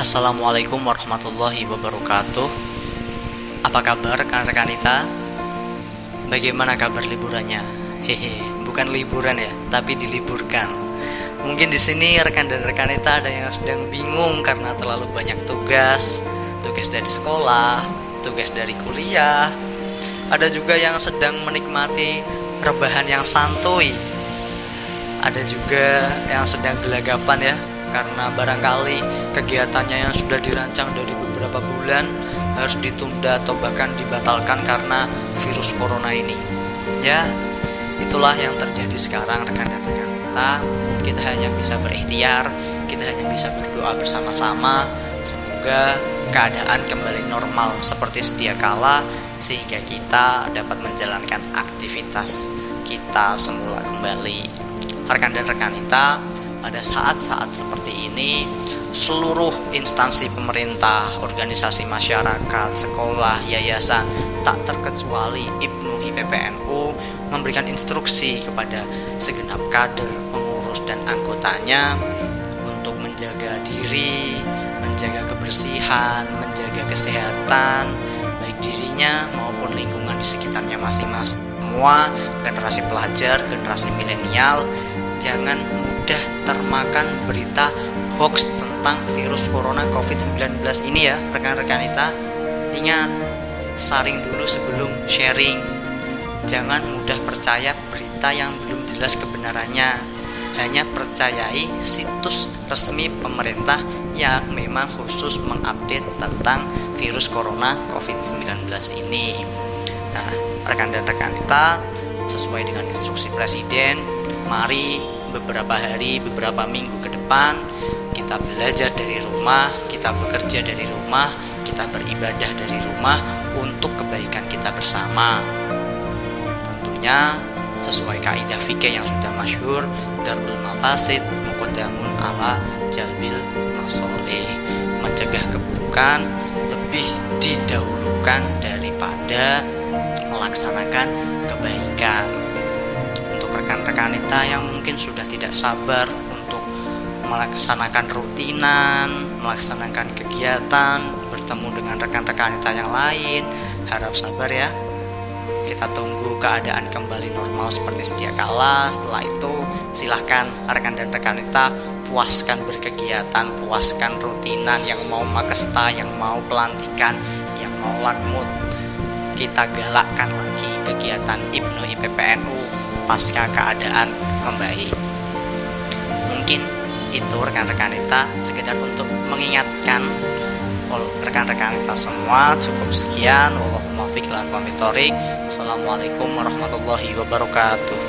Assalamualaikum warahmatullahi wabarakatuh. Apa kabar rekan-rekan kita? Bagaimana kabar liburannya? Hehe, bukan liburan ya, tapi diliburkan. Mungkin di sini rekan dan rekan kita ada yang sedang bingung karena terlalu banyak tugas. Tugas dari sekolah, tugas dari kuliah. Ada juga yang sedang menikmati rebahan yang santuy. Ada juga yang sedang gelagapan ya karena barangkali kegiatannya yang sudah dirancang dari beberapa bulan harus ditunda atau bahkan dibatalkan karena virus corona ini. Ya itulah yang terjadi sekarang rekan dan rekan kita. Kita hanya bisa berikhtiar kita hanya bisa berdoa bersama-sama. Semoga keadaan kembali normal seperti sedia kala sehingga kita dapat menjalankan aktivitas kita semula kembali. Rekan dan rekan kita pada saat-saat seperti ini seluruh instansi pemerintah, organisasi masyarakat, sekolah, yayasan tak terkecuali IPNU IPPNU memberikan instruksi kepada segenap kader, pengurus dan anggotanya untuk menjaga diri, menjaga kebersihan, menjaga kesehatan baik dirinya maupun lingkungan di sekitarnya masing-masing. Semua generasi pelajar, generasi milenial jangan mudah termakan berita hoax tentang virus corona COVID-19 ini ya rekan-rekan kita. Ingat, saring dulu sebelum sharing. Jangan mudah percaya berita yang belum jelas kebenarannya. Hanya percayai situs resmi pemerintah yang memang khusus mengupdate tentang virus corona COVID-19 ini. Nah, rekan dan rekan kita sesuai dengan instruksi presiden, mari beberapa hari, beberapa minggu ke depan kita belajar dari rumah, kita bekerja dari rumah, kita beribadah dari rumah untuk kebaikan kita bersama. Tentunya sesuai kaidah fikih yang sudah masyhur darul mafasid muqaddamun ala jalbil masoleh mencegah keburukan lebih didahulukan daripada melaksanakan kebaikan rekan-rekan kita yang mungkin sudah tidak sabar untuk melaksanakan rutinan, melaksanakan kegiatan, bertemu dengan rekan-rekan kita yang lain, harap sabar ya. Kita tunggu keadaan kembali normal seperti sedia kala. Setelah itu, silahkan rekan dan rekan kita puaskan berkegiatan, puaskan rutinan yang mau makesta, yang mau pelantikan, yang mau lakmut, kita galakkan lagi kegiatan IPNU IPPNU pasca keadaan membaik. Mungkin itu rekan-rekan kita sekedar untuk mengingatkan. Rekan-rekan kita semua cukup sekian. Wallahumma fiqh Assalamualaikum warahmatullahi wabarakatuh